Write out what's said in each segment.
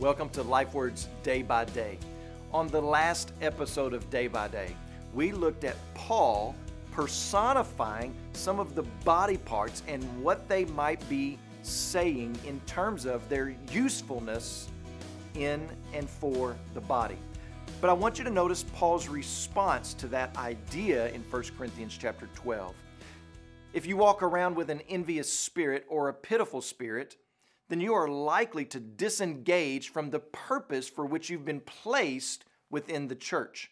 Welcome to LifeWords Day by Day. On the last episode of Day by Day, we looked at Paul personifying some of the body parts and what they might be saying in terms of their usefulness in and for the body. But I want you to notice Paul's response to that idea in 1 Corinthians chapter 12. If you walk around with an envious spirit or a pitiful spirit, then you are likely to disengage from the purpose for which you've been placed within the church.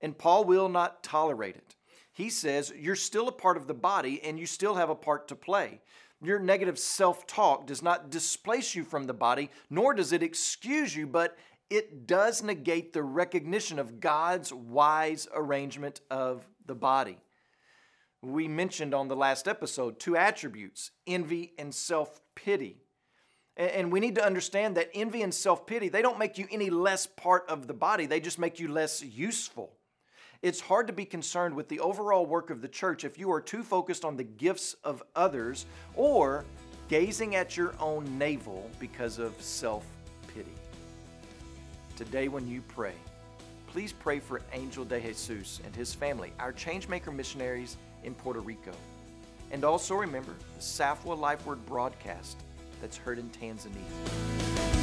And Paul will not tolerate it. He says you're still a part of the body and you still have a part to play. Your negative self talk does not displace you from the body, nor does it excuse you, but it does negate the recognition of God's wise arrangement of the body. We mentioned on the last episode two attributes envy and self pity. And we need to understand that envy and self pity, they don't make you any less part of the body, they just make you less useful. It's hard to be concerned with the overall work of the church if you are too focused on the gifts of others or gazing at your own navel because of self pity. Today, when you pray, please pray for Angel De Jesus and his family, our Changemaker missionaries in Puerto Rico. And also remember the Safwa Life Word broadcast that's heard in Tanzania.